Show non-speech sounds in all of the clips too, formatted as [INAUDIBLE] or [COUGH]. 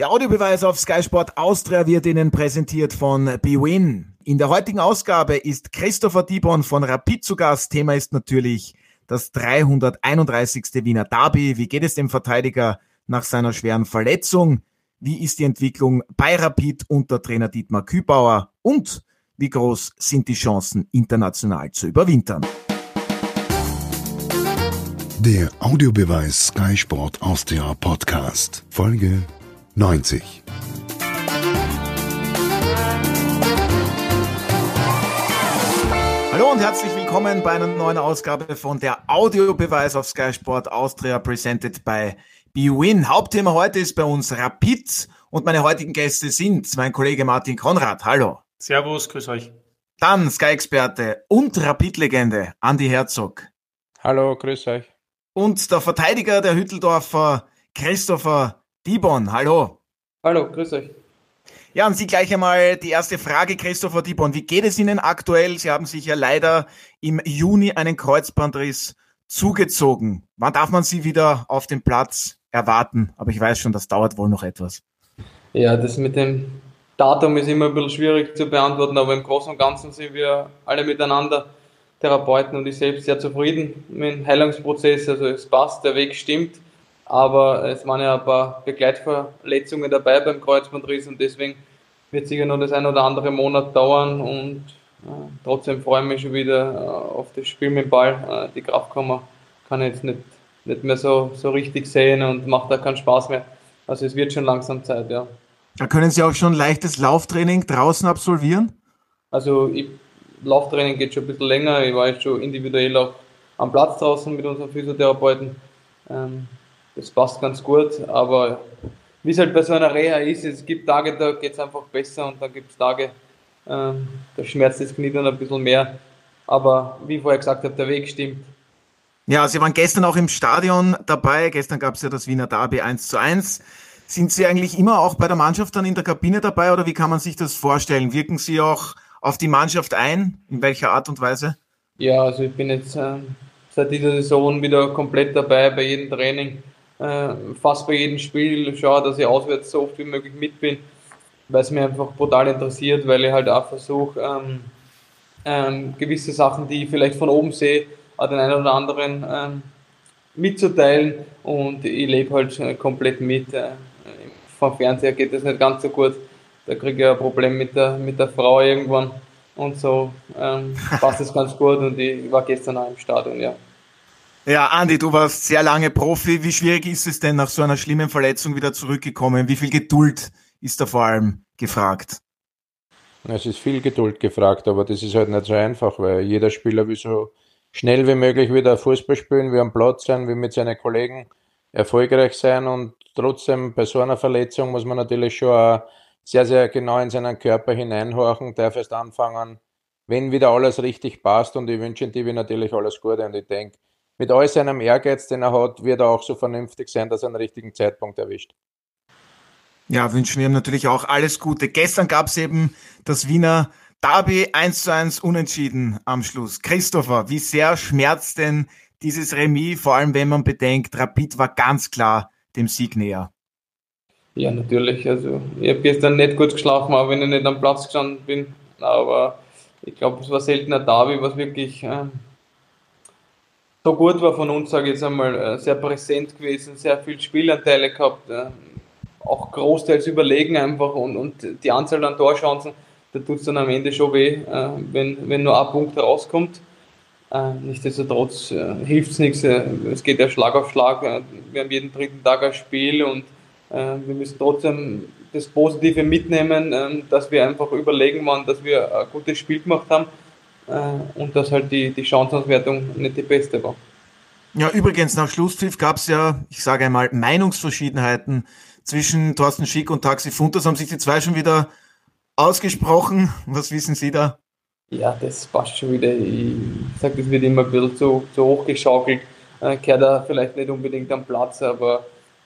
Der Audiobeweis auf Sky Sport Austria wird Ihnen präsentiert von BWin. In der heutigen Ausgabe ist Christopher Dibon von Rapid zu Gast. Thema ist natürlich das 331. Wiener Derby. Wie geht es dem Verteidiger nach seiner schweren Verletzung? Wie ist die Entwicklung bei Rapid unter Trainer Dietmar Kübauer? Und wie groß sind die Chancen, international zu überwintern? Der Audiobeweis Sky Sport Austria Podcast, Folge 90. Hallo und herzlich willkommen bei einer neuen Ausgabe von der Audiobeweis auf Sky Sport Austria presented by BWin. Hauptthema heute ist bei uns Rapid und meine heutigen Gäste sind mein Kollege Martin Konrad. Hallo. Servus, grüß euch. Dann Sky-Experte und Rapid-Legende Andy Herzog. Hallo, grüß euch. Und der Verteidiger der Hütteldorfer Christopher Dibon. Hallo. Hallo, grüß euch. Ja, und Sie gleich einmal die erste Frage, Christopher Dibon. Wie geht es Ihnen aktuell? Sie haben sich ja leider im Juni einen Kreuzbandriss zugezogen. Wann darf man Sie wieder auf dem Platz erwarten? Aber ich weiß schon, das dauert wohl noch etwas. Ja, das mit dem Datum ist immer ein bisschen schwierig zu beantworten, aber im Großen und Ganzen sind wir alle miteinander, Therapeuten und ich selbst, sehr zufrieden mit dem Heilungsprozess. Also es passt, der Weg stimmt, aber es waren ja ein paar Begleitverletzungen dabei beim Kreuzbandriss und deswegen wird sicher noch das ein oder andere Monat dauern und äh, trotzdem freue ich mich schon wieder äh, auf das Spiel mit dem Ball. Äh, die Kraftkammer kann ich jetzt nicht, nicht mehr so, so richtig sehen und macht da keinen Spaß mehr. Also es wird schon langsam Zeit, ja. Da können Sie auch schon leichtes Lauftraining draußen absolvieren? Also ich, Lauftraining geht schon ein bisschen länger. Ich war jetzt schon individuell auch am Platz draußen mit unseren Physiotherapeuten. Ähm, das passt ganz gut, aber wie es halt bei so einer Reha ist, es gibt Tage, da geht es einfach besser und dann gibt es Tage, ähm, da schmerzt das Knie dann ein bisschen mehr. Aber wie ich vorher gesagt habe, der Weg stimmt. Ja, Sie waren gestern auch im Stadion dabei. Gestern gab es ja das Wiener Derby 1 zu 1. Sind Sie eigentlich immer auch bei der Mannschaft dann in der Kabine dabei oder wie kann man sich das vorstellen? Wirken Sie auch auf die Mannschaft ein? In welcher Art und Weise? Ja, also ich bin jetzt äh, seit dieser Saison wieder komplett dabei bei jedem Training, äh, fast bei jedem Spiel. Schaue, dass ich auswärts so oft wie möglich mit bin, weil es mir einfach brutal interessiert, weil ich halt auch versuche, ähm, ähm, gewisse Sachen, die ich vielleicht von oben sehe, den einen oder anderen ähm, mitzuteilen und ich lebe halt komplett mit. Äh, vom Fernseher geht das nicht ganz so gut. Da kriege ich ein Problem mit der, mit der Frau irgendwann. Und so ähm, passt es ganz gut und ich war gestern auch im Stadion, ja. Ja, Andi, du warst sehr lange Profi. Wie schwierig ist es denn nach so einer schlimmen Verletzung wieder zurückgekommen? Wie viel Geduld ist da vor allem gefragt? Es ist viel Geduld gefragt, aber das ist halt nicht so einfach, weil jeder Spieler will so schnell wie möglich wieder Fußball spielen, wie am Platz sein, wie mit seinen Kollegen erfolgreich sein und trotzdem bei so einer Verletzung muss man natürlich schon auch sehr, sehr genau in seinen Körper hineinhorchen, darf erst anfangen, wenn wieder alles richtig passt und ich wünsche ihm natürlich alles Gute und ich denke, mit all seinem Ehrgeiz, den er hat, wird er auch so vernünftig sein, dass er einen richtigen Zeitpunkt erwischt. Ja, wünschen wir ihm natürlich auch alles Gute. Gestern gab es eben das Wiener Derby 1 zu 1 unentschieden am Schluss. Christopher, wie sehr schmerzt denn dieses Remis, vor allem wenn man bedenkt, Rapid war ganz klar dem Sieg näher. Ja, natürlich. Also ich habe gestern nicht gut geschlafen, auch wenn ich nicht am Platz gestanden bin. Aber ich glaube, es war selten ein Derby, was wirklich äh, so gut war von uns, sage ich jetzt einmal, äh, sehr präsent gewesen, sehr viele Spielanteile gehabt, äh, auch großteils überlegen einfach und, und die Anzahl an Torchancen, da tut es dann am Ende schon weh, äh, wenn, wenn nur ein Punkt rauskommt. Nichtsdestotrotz hilft es nichts. Es geht ja Schlag auf Schlag. Wir haben jeden dritten Tag ein Spiel und wir müssen trotzdem das Positive mitnehmen, ähm, dass wir einfach überlegen waren, dass wir ein gutes Spiel gemacht haben und dass halt die, die Chancenauswertung nicht die beste war. Ja, übrigens, nach Schlusspfiff gab es ja, ich sage einmal, Meinungsverschiedenheiten zwischen Thorsten Schick und Taxi Funtas. Haben sich die zwei schon wieder ausgesprochen? Was wissen Sie da? Ja, das passt schon wieder. Ich sage, das wird immer ein bisschen zu, zu hoch geschaukelt. Äh, kehrt da vielleicht nicht unbedingt am Platz, aber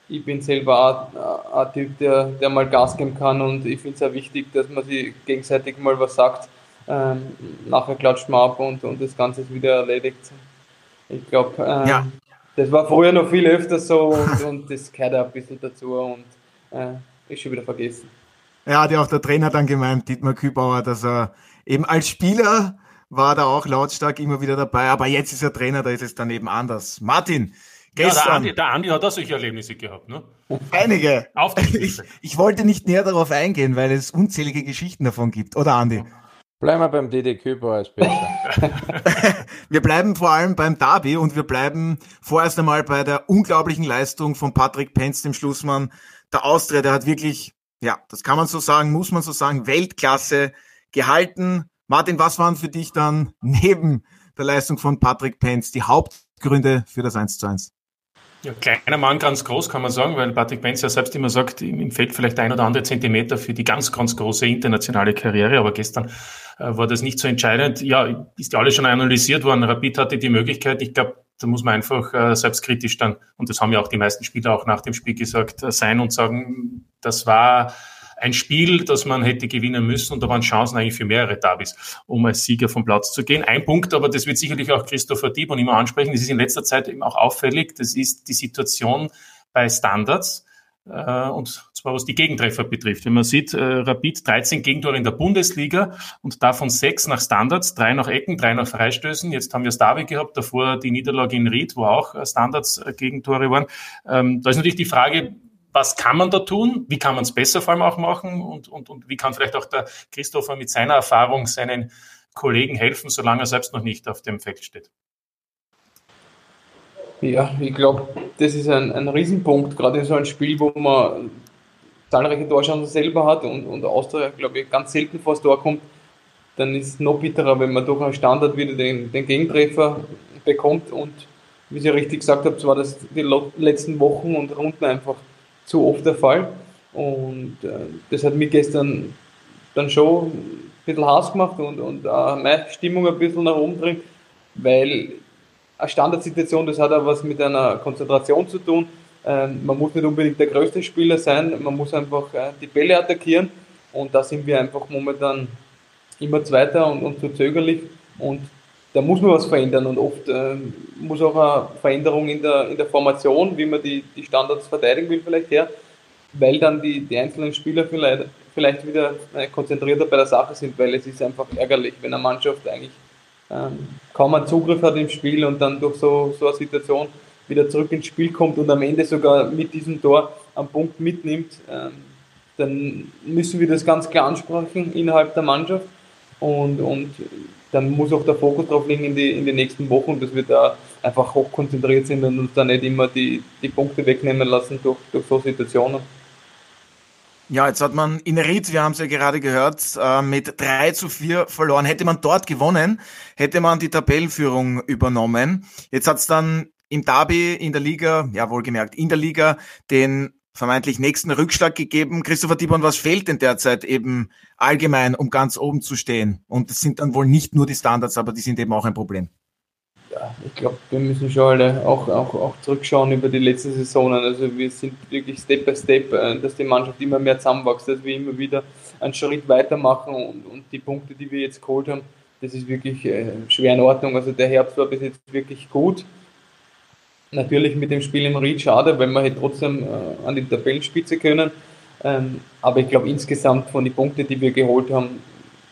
ich bin selber auch ein Typ, der, der mal Gas geben kann und ich finde es auch wichtig, dass man sich gegenseitig mal was sagt. Ähm, nachher klatscht man ab und, und das Ganze ist wieder erledigt. Ich glaube, ähm, ja. das war früher noch viel öfter so und, und das gehört auch ein bisschen dazu und äh, ist schon wieder vergessen. Ja, hat ja auch der Trainer dann gemeint, Dietmar Kübauer, dass er eben als Spieler war da auch lautstark immer wieder dabei, aber jetzt ist er Trainer, da ist es dann eben anders. Martin, gestern. Ja, der, Andi, der Andi hat auch solche Erlebnisse gehabt, ne? Einige. Auf ich, ich wollte nicht näher darauf eingehen, weil es unzählige Geschichten davon gibt, oder Andi? Bleiben wir beim DD als besser. wir bleiben vor allem beim Derby und wir bleiben vorerst einmal bei der unglaublichen Leistung von Patrick Penz, dem Schlussmann der Austria. Der hat wirklich, ja, das kann man so sagen, muss man so sagen, Weltklasse gehalten. Martin, was waren für dich dann [LAUGHS] neben der Leistung von Patrick Penz die Hauptgründe für das 1 zu 1? Ja, kleiner Mann, ganz groß, kann man sagen, weil Patrick Penz ja selbst immer sagt, ihm fehlt vielleicht ein oder andere Zentimeter für die ganz, ganz große internationale Karriere, aber gestern war das nicht so entscheidend. Ja, ist ja alles schon analysiert worden. Rapid hatte die Möglichkeit, ich glaube, da muss man einfach äh, selbstkritisch dann, und das haben ja auch die meisten Spieler auch nach dem Spiel gesagt, äh, sein und sagen, das war ein Spiel, das man hätte gewinnen müssen und da waren Chancen eigentlich für mehrere Derbys, um als Sieger vom Platz zu gehen. Ein Punkt, aber das wird sicherlich auch Christopher Diebon immer ansprechen, das ist in letzter Zeit eben auch auffällig, das ist die Situation bei Standards äh, und zwar was die Gegentreffer betrifft. Wenn man sieht, äh, Rapid 13 Gegentore in der Bundesliga und davon sechs nach Standards, drei nach Ecken, drei nach Freistößen. Jetzt haben wir das Derby gehabt, davor die Niederlage in Ried, wo auch äh, Standards Gegentore waren. Ähm, da ist natürlich die Frage, was kann man da tun? Wie kann man es besser vor allem auch machen? Und, und, und wie kann vielleicht auch der Christopher mit seiner Erfahrung seinen Kollegen helfen, solange er selbst noch nicht auf dem Feld steht? Ja, ich glaube, das ist ein, ein Riesenpunkt, gerade in so einem Spiel, wo man zahlreiche Torchancen selber hat und, und Austria, glaube ich, ganz selten vor das Tor kommt, dann ist es noch bitterer, wenn man durch einen Standard wieder den, den Gegentreffer bekommt und wie Sie richtig gesagt haben, war das die letzten Wochen und Runden einfach zu oft der Fall. Und äh, das hat mich gestern dann schon ein bisschen Hass gemacht und, und äh, meine Stimmung ein bisschen nach oben drin, weil eine Standardsituation, das hat auch was mit einer Konzentration zu tun. Ähm, man muss nicht unbedingt der größte Spieler sein, man muss einfach äh, die Bälle attackieren. Und da sind wir einfach momentan immer Zweiter und, und zu zögerlich. Und da muss man was verändern. Und oft äh, muss auch eine Veränderung in der, in der Formation, wie man die, die Standards verteidigen will, vielleicht her, weil dann die, die einzelnen Spieler vielleicht, vielleicht wieder äh, konzentrierter bei der Sache sind, weil es ist einfach ärgerlich, wenn eine Mannschaft eigentlich ähm, kaum einen Zugriff hat im Spiel und dann durch so, so eine Situation wieder zurück ins Spiel kommt und am Ende sogar mit diesem Tor einen Punkt mitnimmt, ähm, dann müssen wir das ganz klar ansprechen innerhalb der Mannschaft und, und dann muss auch der Fokus drauf liegen in die, in die nächsten Wochen, dass wir da einfach hoch konzentriert sind und uns da nicht immer die, die Punkte wegnehmen lassen durch, durch so Situationen. Ja, jetzt hat man in Ried, wir haben es ja gerade gehört, äh, mit 3 zu 4 verloren. Hätte man dort gewonnen, hätte man die Tabellenführung übernommen. Jetzt hat es dann im Derby in der Liga, ja wohlgemerkt, in der Liga den vermeintlich nächsten Rückschlag gegeben. Christopher Dibon, was fehlt denn derzeit eben allgemein, um ganz oben zu stehen? Und das sind dann wohl nicht nur die Standards, aber die sind eben auch ein Problem. Ja, ich glaube, wir müssen schon alle auch, auch, auch zurückschauen über die letzten Saisonen. Also wir sind wirklich Step by Step, äh, dass die Mannschaft immer mehr zusammenwächst, dass wir immer wieder einen Schritt weitermachen und, und die Punkte, die wir jetzt geholt haben, das ist wirklich äh, schwer in Ordnung. Also der Herbst war bis jetzt wirklich gut Natürlich mit dem Spiel im Ried schade, weil man hätte trotzdem äh, an die Tabellenspitze können. Ähm, aber ich glaube insgesamt von den Punkten, die wir geholt haben,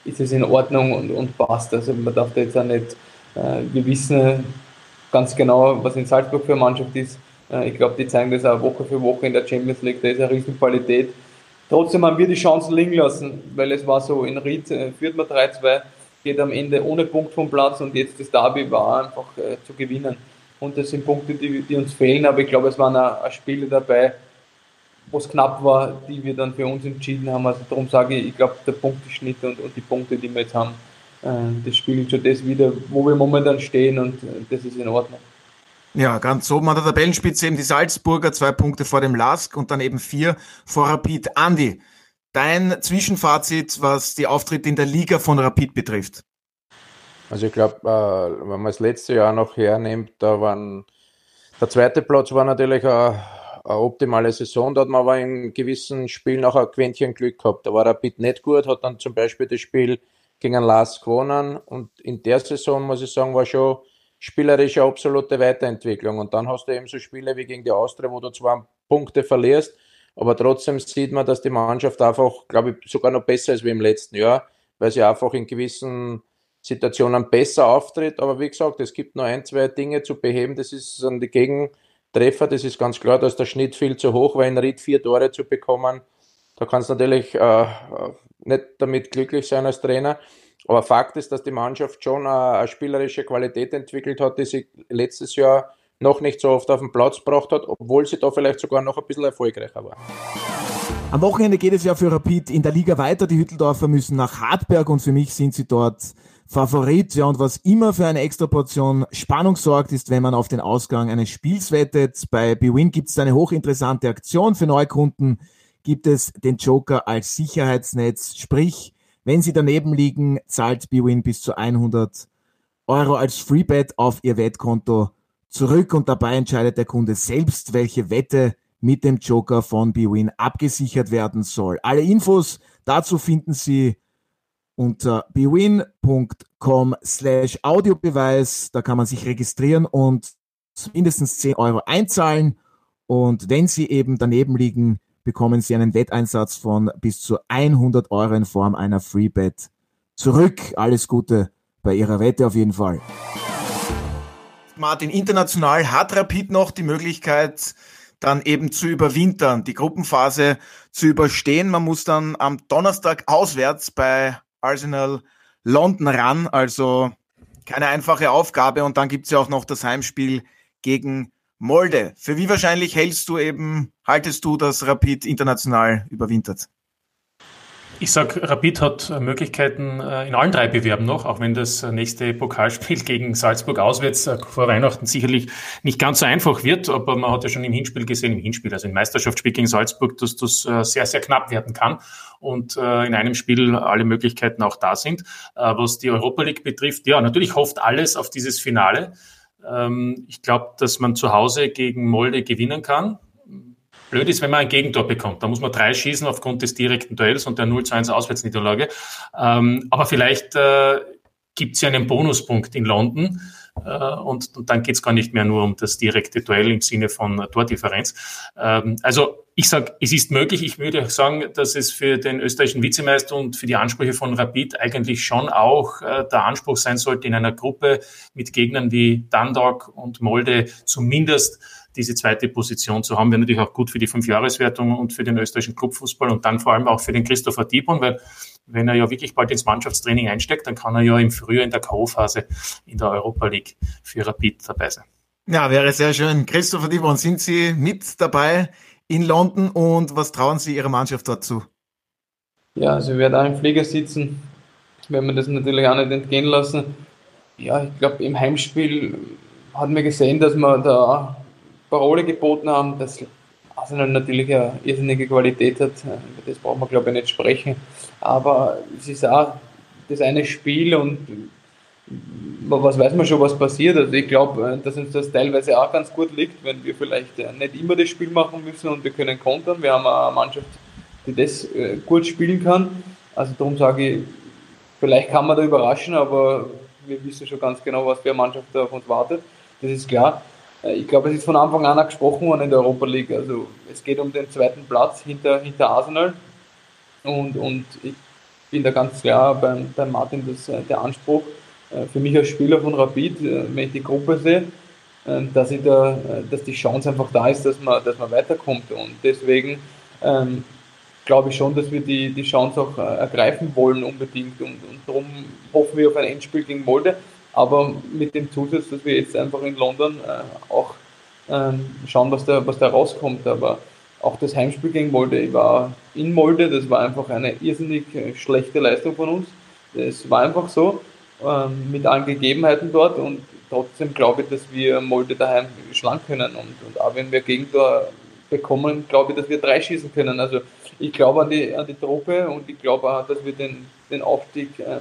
ist es in Ordnung und, und passt. Also man darf da jetzt auch nicht, wir wissen ganz genau, was in Salzburg für eine Mannschaft ist. Äh, ich glaube, die zeigen das auch Woche für Woche in der Champions League, da ist eine Riesenqualität. Trotzdem haben wir die Chancen liegen lassen, weil es war so, in Ried äh, führt man 3-2, geht am Ende ohne Punkt vom Platz und jetzt das Derby war einfach äh, zu gewinnen. Und das sind Punkte, die, die uns fehlen. Aber ich glaube, es waren auch, Spiele dabei, wo es knapp war, die wir dann für uns entschieden haben. Also darum sage ich, ich glaube, der Punkteschnitt und, und die Punkte, die wir jetzt haben, äh, das spiegelt schon das wieder, wo wir momentan stehen und äh, das ist in Ordnung. Ja, ganz oben an der Tabellenspitze eben die Salzburger, zwei Punkte vor dem Lask und dann eben vier vor Rapid. Andi, dein Zwischenfazit, was die Auftritte in der Liga von Rapid betrifft? Also ich glaube, äh, wenn man das letzte Jahr noch hernimmt, da waren der zweite Platz war natürlich eine, eine optimale Saison. Da hat man aber in gewissen Spielen auch ein Quäntchen Glück gehabt. Da war Bit nicht gut, hat dann zum Beispiel das Spiel gegen Lars gewonnen und in der Saison, muss ich sagen, war schon spielerisch eine absolute Weiterentwicklung. Und dann hast du eben so Spiele wie gegen die Austria, wo du zwar Punkte verlierst, Aber trotzdem sieht man, dass die Mannschaft einfach, glaube ich, sogar noch besser ist wie im letzten Jahr, weil sie einfach in gewissen Situationen besser auftritt. Aber wie gesagt, es gibt noch ein, zwei Dinge zu beheben. Das ist an die Gegentreffer. Das ist ganz klar, dass der Schnitt viel zu hoch war, in Ried vier Tore zu bekommen. Da kannst du natürlich äh, nicht damit glücklich sein als Trainer. Aber Fakt ist, dass die Mannschaft schon eine, spielerische Qualität entwickelt hat, die sie letztes Jahr noch nicht so oft auf den Platz gebracht hat, obwohl sie da vielleicht sogar noch ein bisschen erfolgreicher war. Am Wochenende geht es ja für Rapid in der Liga weiter. Die Hütteldorfer müssen nach Hartberg und für mich sind sie dort Favorit. Ja, und was immer für eine extra Portion Spannung sorgt, ist, wenn man auf den Ausgang eines Spiels wettet. Bei BWin gibt es eine hochinteressante Aktion. Für Neukunden gibt es den Joker als Sicherheitsnetz. Sprich, wenn sie daneben liegen, zahlt BWin bis zu 100 Euro als Freebet auf ihr Wettkonto zurück und dabei entscheidet der Kunde selbst, welche Wette mit dem Joker von BWin abgesichert werden soll. Alle Infos dazu finden Sie unter bwin.com slash Audiobeweis. Da kann man sich registrieren und mindestens 10 Euro einzahlen. Und wenn Sie eben daneben liegen, bekommen Sie einen Wetteinsatz von bis zu 100 Euro in Form einer Freebet zurück. Alles Gute bei Ihrer Wette auf jeden Fall. Martin, international hat Rapid noch die Möglichkeit, dann eben zu überwintern, die Gruppenphase zu überstehen. Man muss dann am Donnerstag auswärts bei Arsenal London ran, also keine einfache Aufgabe. Und dann gibt's ja auch noch das Heimspiel gegen Molde. Für wie wahrscheinlich hältst du eben, haltest du, dass Rapid international überwintert? Ich sage, Rapid hat äh, Möglichkeiten äh, in allen drei Bewerben noch, auch wenn das äh, nächste Pokalspiel [LAUGHS] gegen Salzburg auswärts vor Weihnachten sicherlich nicht ganz so einfach wird. Aber man hat ja schon im Hinspiel gesehen, im Hinspiel, also im Meisterschaftsspiel gegen Salzburg, dass das sehr, sehr knapp werden kann und in einem Spiel alle Möglichkeiten auch da sind. Was die Europa League betrifft, ja, natürlich hofft alles auf dieses Finale. Ähm, ich glaube, dass man zu Hause gegen Molde gewinnen kann. Blöd ist, wenn man ein Gegentor bekommt. Da muss man drei schießen aufgrund des direkten Duells und der 0 zu 1 Auswärtsniederlage. Ähm, aber vielleicht äh, gibt es ja einen Bonuspunkt in London. Äh, und, und, dann geht es gar nicht mehr nur um das direkte Duell im Sinne von Tordifferenz. Ähm, also ich sage, es ist möglich. Ich würde sagen, dass es für den österreichischen Vizemeister und für die Ansprüche von Rapid eigentlich schon auch äh, der Anspruch sein sollte, in einer Gruppe mit Gegnern wie Dundalk und Molde zumindest diese zweite Position zu haben, wäre natürlich auch gut für die Fünfjahreswertung und für den österreichischen Clubfußball und dann vor allem auch für den Christopher Dibon, weil wenn er ja wirklich bald ins Mannschaftstraining einsteckt, dann kann er ja im Frühjahr in der K.O.-Phase in der Europa League für Rapid dabei sein. Ja, wäre sehr schön. Christopher Dibon, sind Sie mit dabei in London und was trauen Sie Ihrer Mannschaft dazu? Ja, also ich werde auch im Flieger sitzen, wenn wir das natürlich auch nicht entgehen lassen. Ja, ich glaube, im Heimspiel hat man gesehen, dass wir da Parole geboten haben, dass Arsenal natürlich eine irrsinnige Qualität hat. Über das brauchen wir, glaube ich, nicht sprechen. Aber es ist auch das eine Spiel und was weiß man schon, was passiert. Also ich glaube, dass uns das teilweise auch ganz gut liegt, wenn wir vielleicht nicht immer das Spiel machen müssen und wir können kontern. Wir haben eine Mannschaft, die das äh, gut spielen kann. Also darum sage ich, vielleicht kann man da überraschen, aber wir wissen schon ganz genau, was für eine Mannschaft auf uns wartet. Das ist klar. Äh, ich glaube, es ist von Anfang an gesprochen worden in der Europa League. Also es geht um den zweiten Platz hinter, hinter Arsenal. Und, und ich bin da ganz klar beim, beim Martin, dass äh, der Anspruch äh, für mich als Spieler von Rapid, wenn ich die Gruppe sehe, dass, ich da, dass die Chance einfach da ist, dass man, dass man weiterkommt. Und deswegen ähm, glaube ich schon, dass wir die, die Chance auch ergreifen wollen unbedingt. Und, und darum hoffen wir auf ein Endspiel gegen Molde aber mit dem Zusatz, dass wir jetzt einfach in London äh, auch ähm, schauen, was da, was da rauskommt. Aber auch das Heimspiel gegen Molde, war in Molde, das war einfach eine irrsinnig äh, schlechte Leistung von uns. Es war einfach so, ähm, mit allen Gegebenheiten dort und trotzdem glaube ich, dass wir Molde daheim schlagen können. Und, und auch wenn wir Gegentor bekommen, glaube ich, dass wir drei schießen können. Also ich glaube an die, an die Truppe und ich glaube auch, dass wir den, den Aufstieg äh,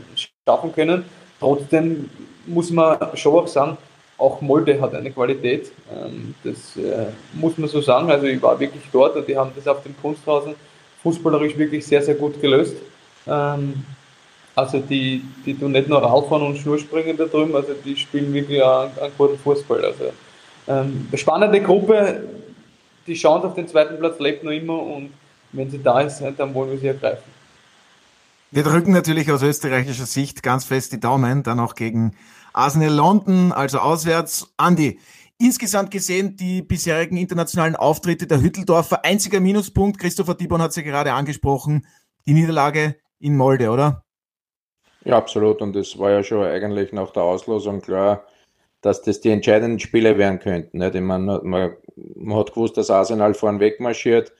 schaffen können. Trotzdem muss man schon auch sagen, auch Molde hat eine Qualität. Ähm, das äh, muss man so sagen. Also ich war wirklich dort und die haben das auf dem Kunsthausen fußballerisch wirklich sehr, sehr gut gelöst. Ähm, also die, die tun nicht nur Radfahren und Schnurspringen da drüben, also die spielen wirklich einen, einen guten Fußball. Also ähm, spannende Gruppe. Die die Chance auf den zweiten Platz lebt noch immer und wenn sie da ist, dann wollen wir sie ergreifen. Wir drücken natürlich aus österreichischer Sicht ganz fest die Daumen, dann auch gegen Arsenal London, also auswärts. Andi, insgesamt gesehen die bisherigen internationalen Auftritte der Hütteldorfer, einziger Minuspunkt, Christopher Dibon hat sie ja gerade angesprochen, die Niederlage in Molde, oder? Ja, absolut. Und es war ja schon eigentlich nach der Auslosung klar, dass das die entscheidenden Spiele werden könnten. Nicht? Ich meine, man, man hat gewusst, dass Arsenal vorn wegmarschiert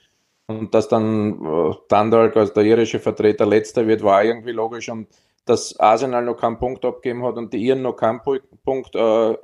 und dass dann äh, Dundalk als der irische Vertreter letzter wird, war irgendwie logisch. Und dass Arsenal noch keinen Punkt abgeben hat und die Iren noch keinen Punkt äh,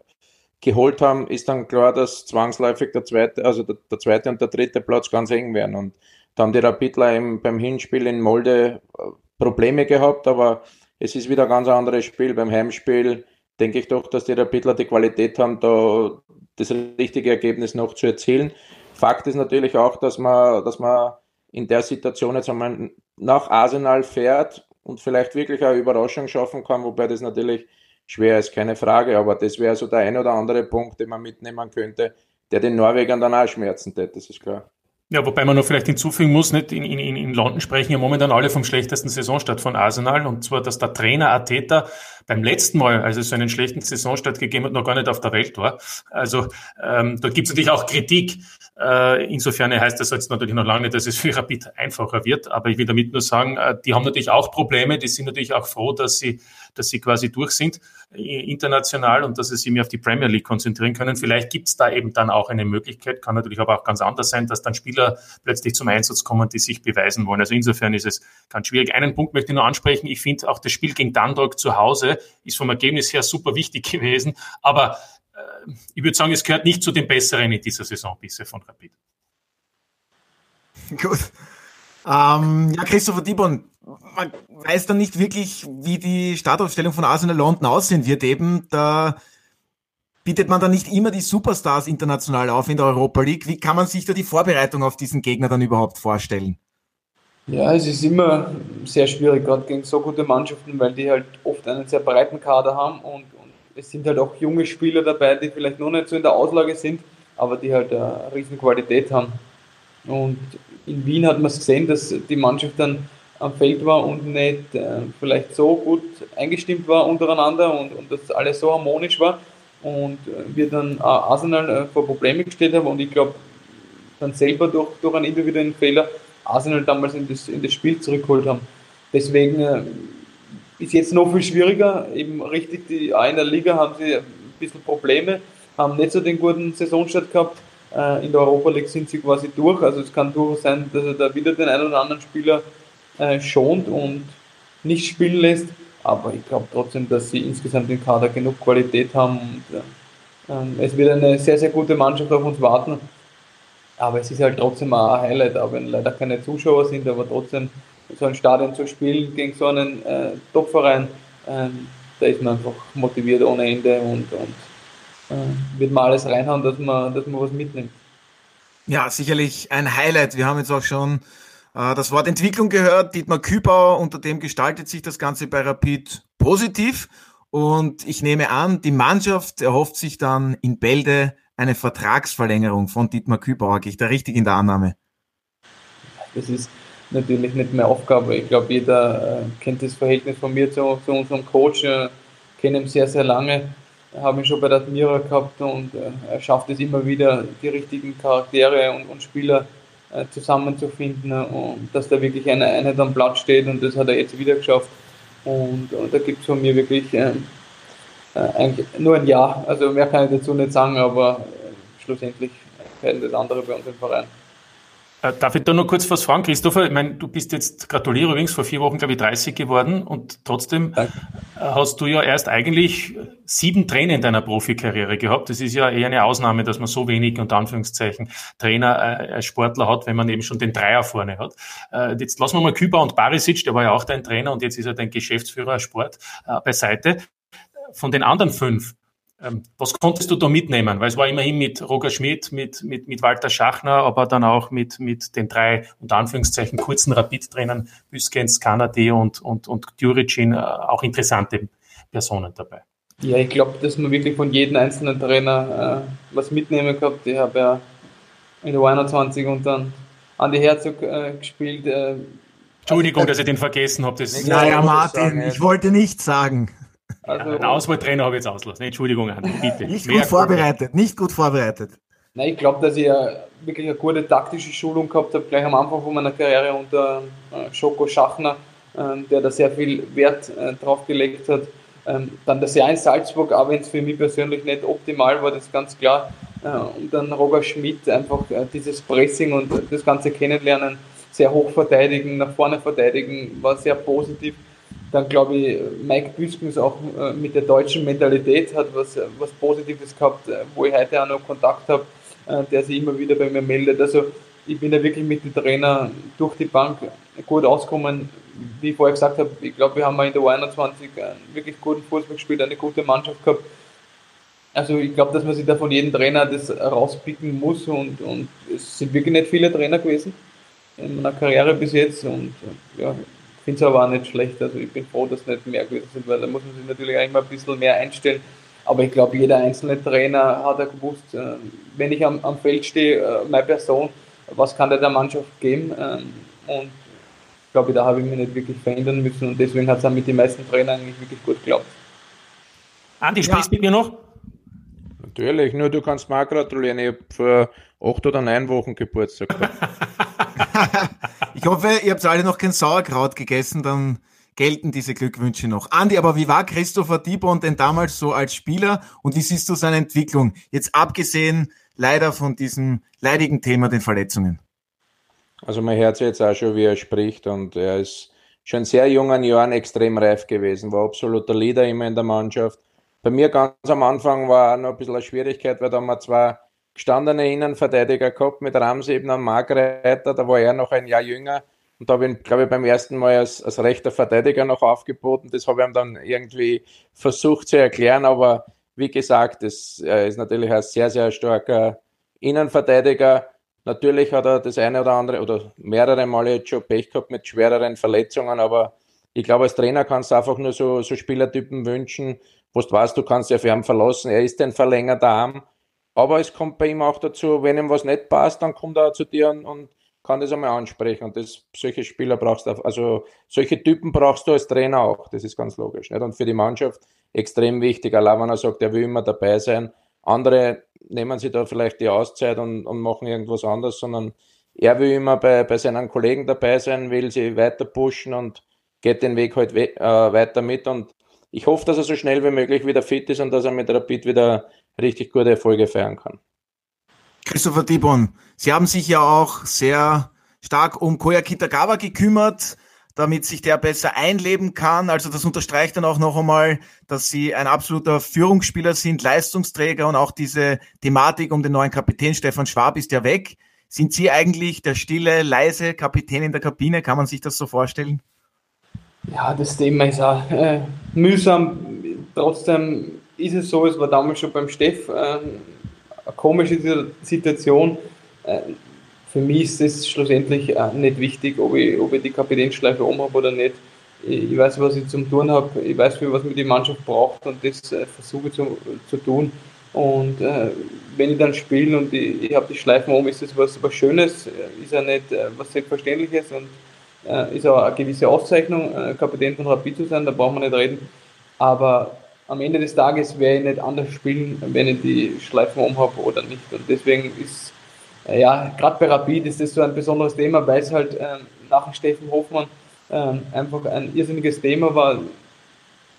geholt haben, ist dann klar, dass zwangsläufig der zweite, also der, der, zweite und der dritte Platz ganz eng werden. Und da haben die Rapidler eben beim Hinspiel in Molde äh, Probleme gehabt, aber es ist wieder ein ganz anderes Spiel. Beim Heimspiel denke ich doch, dass die Rapidler die Qualität haben, da das richtige Ergebnis noch zu erzielen. Fakt ist natürlich auch, dass man, dass man in der Situation jetzt einmal nach Arsenal fährt und vielleicht wirklich eine Überraschung schaffen kann, wobei das natürlich schwer ist, keine Frage, aber das wäre so der ein oder andere Punkt, den man mitnehmen könnte, der den Norwegern dann auch schmerzen täte, das ist klar. Ja, wobei man noch vielleicht hinzufügen muss, nicht in, in, in London sprechen ja momentan alle vom schlechtesten Saisonstart von Arsenal und zwar, dass der Trainer Ateta beim letzten Mal, als es so einen schlechten Saisonstart gegeben hat, noch gar nicht auf der Welt war. Also ähm, da gibt es natürlich auch Kritik. Äh, insofern heißt das jetzt natürlich noch lange nicht, dass es für Rapid einfacher wird, aber ich will damit nur sagen, äh, die haben natürlich auch Probleme, die sind natürlich auch froh, dass sie, dass sie quasi durch sind international und dass sie sich mehr auf die Premier League konzentrieren können. Vielleicht gibt es da eben dann auch eine Möglichkeit, kann natürlich aber auch ganz anders sein, dass dann Spieler plötzlich zum Einsatz kommen, die sich beweisen wollen. Also insofern ist es ganz schwierig. Einen Punkt möchte ich noch ansprechen. Ich finde auch das Spiel gegen Dundalk zu Hause ist vom Ergebnis her super wichtig [LAUGHS] gewesen. Aber äh, ich würde sagen, es gehört nicht zu den Besseren in dieser Saison bisher von Rapid. [LAUGHS] Gut. Ähm, ja, Christopher Dibon, man weiß dann nicht wirklich, wie die Startaufstellung von Arsenal London aussehen wird. Eben, da bietet man dann nicht immer die Superstars international auf in der Europa League. Wie kann man sich da die Vorbereitung auf diesen Gegner dann überhaupt vorstellen? Ja, es ist immer sehr schwierig, gerade gegen so gute Mannschaften, weil die halt oft einen sehr breiten Kader haben und, und es sind halt auch junge Spieler dabei, die vielleicht noch nicht so in der Auslage sind, aber die halt eine riesen Qualität haben. Und in Wien hat man es gesehen, dass die Mannschaft dann am Feld war und nicht äh, vielleicht so gut eingestimmt war untereinander und, und das alles so harmonisch war und äh, wir dann äh, Arsenal äh, vor Probleme gestellt haben und ich glaube dann selber durch, durch einen individuellen Fehler Arsenal damals in das, in das Spiel zurückgeholt haben. Deswegen äh, ist jetzt noch viel schwieriger. Eben richtig, die, in der Liga haben sie ein bisschen Probleme, haben nicht so den guten Saisonstart gehabt. Äh, in der Europa League sind sie quasi durch. Also es kann durchaus sein, dass er da wieder den einen oder anderen Spieler äh, schont und nicht spielen lässt. Aber ich glaube trotzdem, dass sie insgesamt im Kader genug Qualität haben. Und, äh, es wird eine sehr, sehr gute Mannschaft auf uns warten. Aber es ist halt trotzdem auch ein Highlight, auch wenn leider keine Zuschauer sind, aber trotzdem so ein Stadion zu spielen gegen so einen äh, Topverein, äh, da ist man einfach motiviert ohne Ende und, und äh, wird mal alles reinhauen, dass man, dass man was mitnimmt. Ja, sicherlich ein Highlight. Wir haben jetzt auch schon äh, das Wort Entwicklung gehört. Dietmar Kübauer, unter dem gestaltet sich das Ganze bei Rapid positiv. Und ich nehme an, die Mannschaft erhofft sich dann in Bälde eine Vertragsverlängerung von Dietmar Kübauer. Gehe ich da richtig in der Annahme? Das ist natürlich nicht mehr Aufgabe. Ich glaube, jeder äh, kennt das Verhältnis von mir zu, zu unserem Coach, äh, kenne ihn sehr, sehr lange, habe ihn schon bei der Admira gehabt und äh, er schafft es immer wieder, die richtigen Charaktere und, und Spieler äh, zusammenzufinden und dass da wirklich eine am Platz steht und das hat er jetzt wieder geschafft. Und, und da gibt es von mir wirklich äh, äh, eigentlich nur ein Ja. Also mehr kann ich dazu nicht sagen, aber äh, schlussendlich werden das andere bei uns im Verein. Äh, darf ich da noch kurz was fragen, Christopher? Ich meine, du bist jetzt, gratuliere übrigens, vor vier Wochen, glaube ich, 30 geworden und trotzdem Danke. hast du ja erst eigentlich sieben Trainer in deiner Profikarriere gehabt. Das ist ja eher eine Ausnahme, dass man so wenig, unter Anführungszeichen, Trainer als Sportler hat, wenn man eben schon den Dreier vorne hat. Jetzt lassen wir mal Küber und Barisic, der war ja auch dein Trainer und jetzt ist er dein Geschäftsführer Sport beiseite von den anderen fünf, ähm, was konntest du da mitnehmen? Weil es war immerhin mit Roger Schmidt, mit, mit, mit Walter Schachner, aber dann auch mit, mit den drei, unter Anführungszeichen, kurzen Rapid-Trainern, Büskens, Kanadi und, und, und Djuricin, äh, auch interessante Personen dabei. Ja, ich glaube, dass man wirklich von jedem einzelnen Trainer äh, was mitnehmen gehabt. Ich habe ja in der 21 und dann Andi Herzog äh, gespielt. Äh, Entschuldigung, also, dass ich den vergessen habe. Naja, Martin, sagen, ich wollte nichts sagen. Also, ja, Auswahltrainer habe ich jetzt auslassen. Entschuldigung, Andi, bitte. Nicht gut vorbereitet, nicht gut vorbereitet. Nein, ich glaube, dass ich wirklich eine gute taktische Schulung gehabt habe, gleich am Anfang von meiner Karriere unter äh, Schoko Schachner, äh, der da sehr viel Wert äh, drauf gelegt hat. Ähm, dann das Jahr in Salzburg, auch wenn es für mich persönlich nicht optimal war, das ist ganz klar. Äh, und dann Roger Schmidt, einfach äh, dieses Pressing und das ganze Kennenlernen, sehr hoch verteidigen, nach vorne verteidigen, war sehr positiv. Dann glaube ich, Mike Büskens auch äh, mit der deutschen Mentalität hat was, was Positives gehabt, wo ich heute auch noch Kontakt habe, der sich immer wieder bei mir meldet. Also ich bin da wirklich mit den Trainer durch die Bank gut ausgekommen. Wie ich vorher gesagt habe, ich glaube, wir haben in der U21 einen wirklich guten Fußball gespielt, eine gute Mannschaft gehabt. Also ich glaube, dass man sich da von jedem Trainer das rauspicken muss und, und es sind wirklich nicht viele Trainer gewesen in meiner Karriere bis jetzt und ja, finde es aber auch nicht schlecht. Also ich bin froh, dass es nicht mehr gewesen sind, weil da muss man sich natürlich eigentlich mal ein bisschen mehr einstellen. Aber ich glaube, jeder einzelne Trainer hat ja gewusst, äh, wenn ich am, am Feld stehe, äh, meine Person, was kann der der Mannschaft geben? Ähm, und ich glaube, da habe ich mich nicht wirklich verändern müssen und deswegen hat es auch mit den meisten Trainern eigentlich wirklich gut geklappt. Andi, sprichst du ja. mit mir noch? Natürlich, nur du kannst mir auch gratulieren. Ich habe vor acht oder neun Wochen Geburtstag [LAUGHS] ich hoffe, ihr habt alle noch kein Sauerkraut gegessen, dann gelten diese Glückwünsche noch. Andi, aber wie war Christopher Dibon denn damals so als Spieler und wie siehst du seine Entwicklung? Jetzt abgesehen leider von diesem leidigen Thema, den Verletzungen. Also man hört jetzt auch schon, wie er spricht und er ist schon sehr jungen Jahren extrem reif gewesen, war absoluter Leader immer in der Mannschaft. Bei mir ganz am Anfang war noch ein bisschen eine Schwierigkeit, weil da haben wir zwei gestandene Innenverteidiger gehabt mit Ramsey eben am Markreiter, da war er noch ein Jahr jünger und da habe ich, glaube ich, beim ersten Mal als, als rechter Verteidiger noch aufgeboten. Das habe ich ihm dann irgendwie versucht zu erklären, aber wie gesagt, das ist natürlich ein sehr, sehr starker Innenverteidiger. Natürlich hat er das eine oder andere oder mehrere Male jetzt schon Pech gehabt mit schwereren Verletzungen, aber ich glaube, als Trainer kannst du einfach nur so, so Spielertypen wünschen, wo du weißt, du kannst ja für ihn verlassen. Er ist ein verlängerter Arm, aber es kommt bei ihm auch dazu, wenn ihm was nicht passt, dann kommt er zu dir und, und kann das einmal ansprechen. Und das, solche Spieler brauchst du, also solche Typen brauchst du als Trainer auch. Das ist ganz logisch. Nicht? Und für die Mannschaft extrem wichtig. Allein wenn er sagt, er will immer dabei sein. Andere nehmen sich da vielleicht die Auszeit und, und machen irgendwas anderes, sondern er will immer bei, bei seinen Kollegen dabei sein, will sie weiter pushen und geht den Weg halt we äh, weiter mit. Und ich hoffe, dass er so schnell wie möglich wieder fit ist und dass er mit Rapid wieder richtig gute Erfolge feiern kann. Christopher Dibon, Sie haben sich ja auch sehr stark um Koya Kitagawa gekümmert damit sich der besser einleben kann. Also das unterstreicht dann auch noch einmal, dass sie ein absoluter Führungsspieler sind, Leistungsträger und auch diese Thematik um den neuen Kapitän Stefan Schwab ist ja weg. Sind Sie eigentlich der stille, leise Kapitän in der Kabine? Kann man sich das so vorstellen? Ja, das Thema ist auch äh, mühsam. Trotzdem ist es so, es war damals schon beim Steff äh, eine komische Situation. Äh, für mich ist es schlussendlich äh, nicht wichtig, ob ich, ob ich die Kapitänsschleife um habe oder nicht. Ich weiß, was ich zum tun habe, ich weiß, was mir die Mannschaft braucht und das äh, versuche zu, zu tun. Und äh, wenn ich dann spiele und ich, ich habe die Schleifen um, ist das was, was Schönes, äh, ist ja nicht äh, was Selbstverständliches und äh, ist auch eine gewisse Auszeichnung, Kapitän von Rapid zu sein, da braucht man nicht reden. Aber am Ende des Tages werde ich nicht anders spielen, wenn ich die Schleifen um habe oder nicht. Und deswegen ist äh, ja, gerade bei Rapid ist das so ein besonderes Thema, weil es halt äh, nach Steffen Hofmann äh, einfach ein irrsinniges Thema war.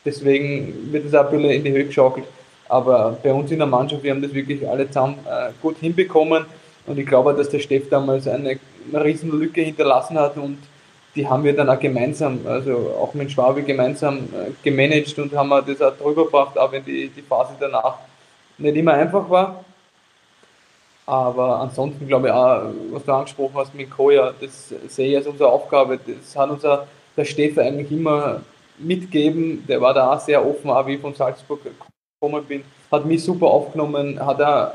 Deswegen wird es auch ein bisschen in die Höhe geschaukelt. Aber bei uns in der Mannschaft, wir haben das wirklich alle zusammen äh, gut hinbekommen. Und ich glaube, dass der Steff damals eine, eine riesen Lücke hinterlassen hat und die haben wir dann auch gemeinsam, also auch mit Schwabe gemeinsam äh, gemanagt und haben das auch drüber gebracht, auch wenn die, die Phase danach nicht immer einfach war. Aber ansonsten glaube ich auch, was du angesprochen hast mit Koya, das sehe ich als unsere Aufgabe. Das hat unser der Steffen eigentlich immer mitgeben. Der war da auch sehr offen, auch wie ich von Salzburg gekommen bin. Hat mich super aufgenommen, hat auch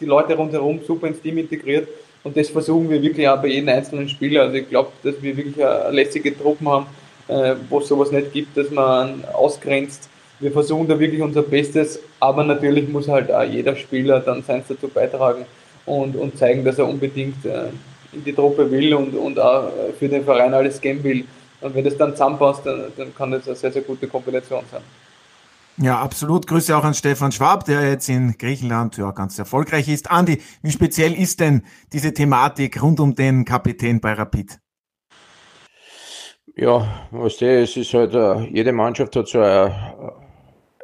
die Leute rundherum super ins Team integriert. Und das versuchen wir wirklich auch bei jedem einzelnen Spieler. Also ich glaube, dass wir wirklich lässige Truppen haben, äh, wo es sowas nicht gibt, dass man ausgrenzt. Wir versuchen da wirklich unser Bestes, aber natürlich muss halt auch jeder Spieler dann seins dazu beitragen, und, und zeigen, dass er unbedingt äh, in die Truppe will und, und auch für den Verein alles geben will. Und wenn das dann zusammenpasst, dann, dann kann das eine sehr, sehr gute Kombination sein. Ja, absolut. Grüße auch an Stefan Schwab, der jetzt in Griechenland ja ganz erfolgreich ist. Andi, wie speziell ist denn diese Thematik rund um den Kapitän bei Rapid? Ja, was ich, es ist halt, uh, jede Mannschaft hat so eine,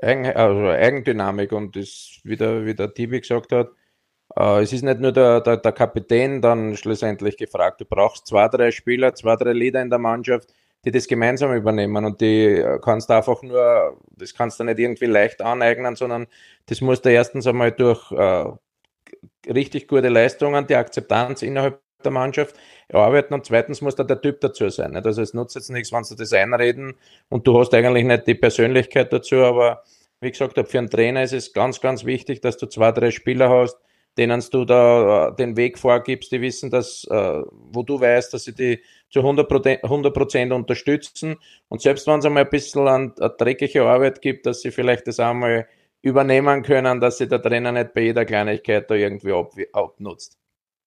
Eigen, also eine Eigendynamik und das, wie der, wie der Tibi gesagt hat, uh, es ist nicht nur der, der, der Kapitän dann schlussendlich gefragt. Du brauchst zwei, drei Spieler, zwei, drei Leader in der Mannschaft, die das gemeinsam übernehmen und die äh, kannst du einfach nur, das kannst du nicht irgendwie leicht aneignen, sondern das musst du erstens einmal durch äh, richtig gute Leistungen, die Akzeptanz innerhalb der Mannschaft erarbeiten und zweitens muss da der Typ dazu sein. Nicht? Also es nutzt jetzt nichts, wenn sie das einreden und du hast eigentlich nicht die Persönlichkeit dazu, aber wie gesagt, für einen Trainer ist es ganz, ganz wichtig, dass du zwei, drei Spieler hast, denen du da äh, den Weg vorgibst, die wissen, dass, äh, wo du weißt, dass sie die zu 100 Prozent unterstützen. Und selbst wenn es einmal ein bisschen an, dreckige Arbeit gibt, dass sie vielleicht das einmal übernehmen können, dass sie der Trainer nicht bei jeder Kleinigkeit da irgendwie ab, abnutzt.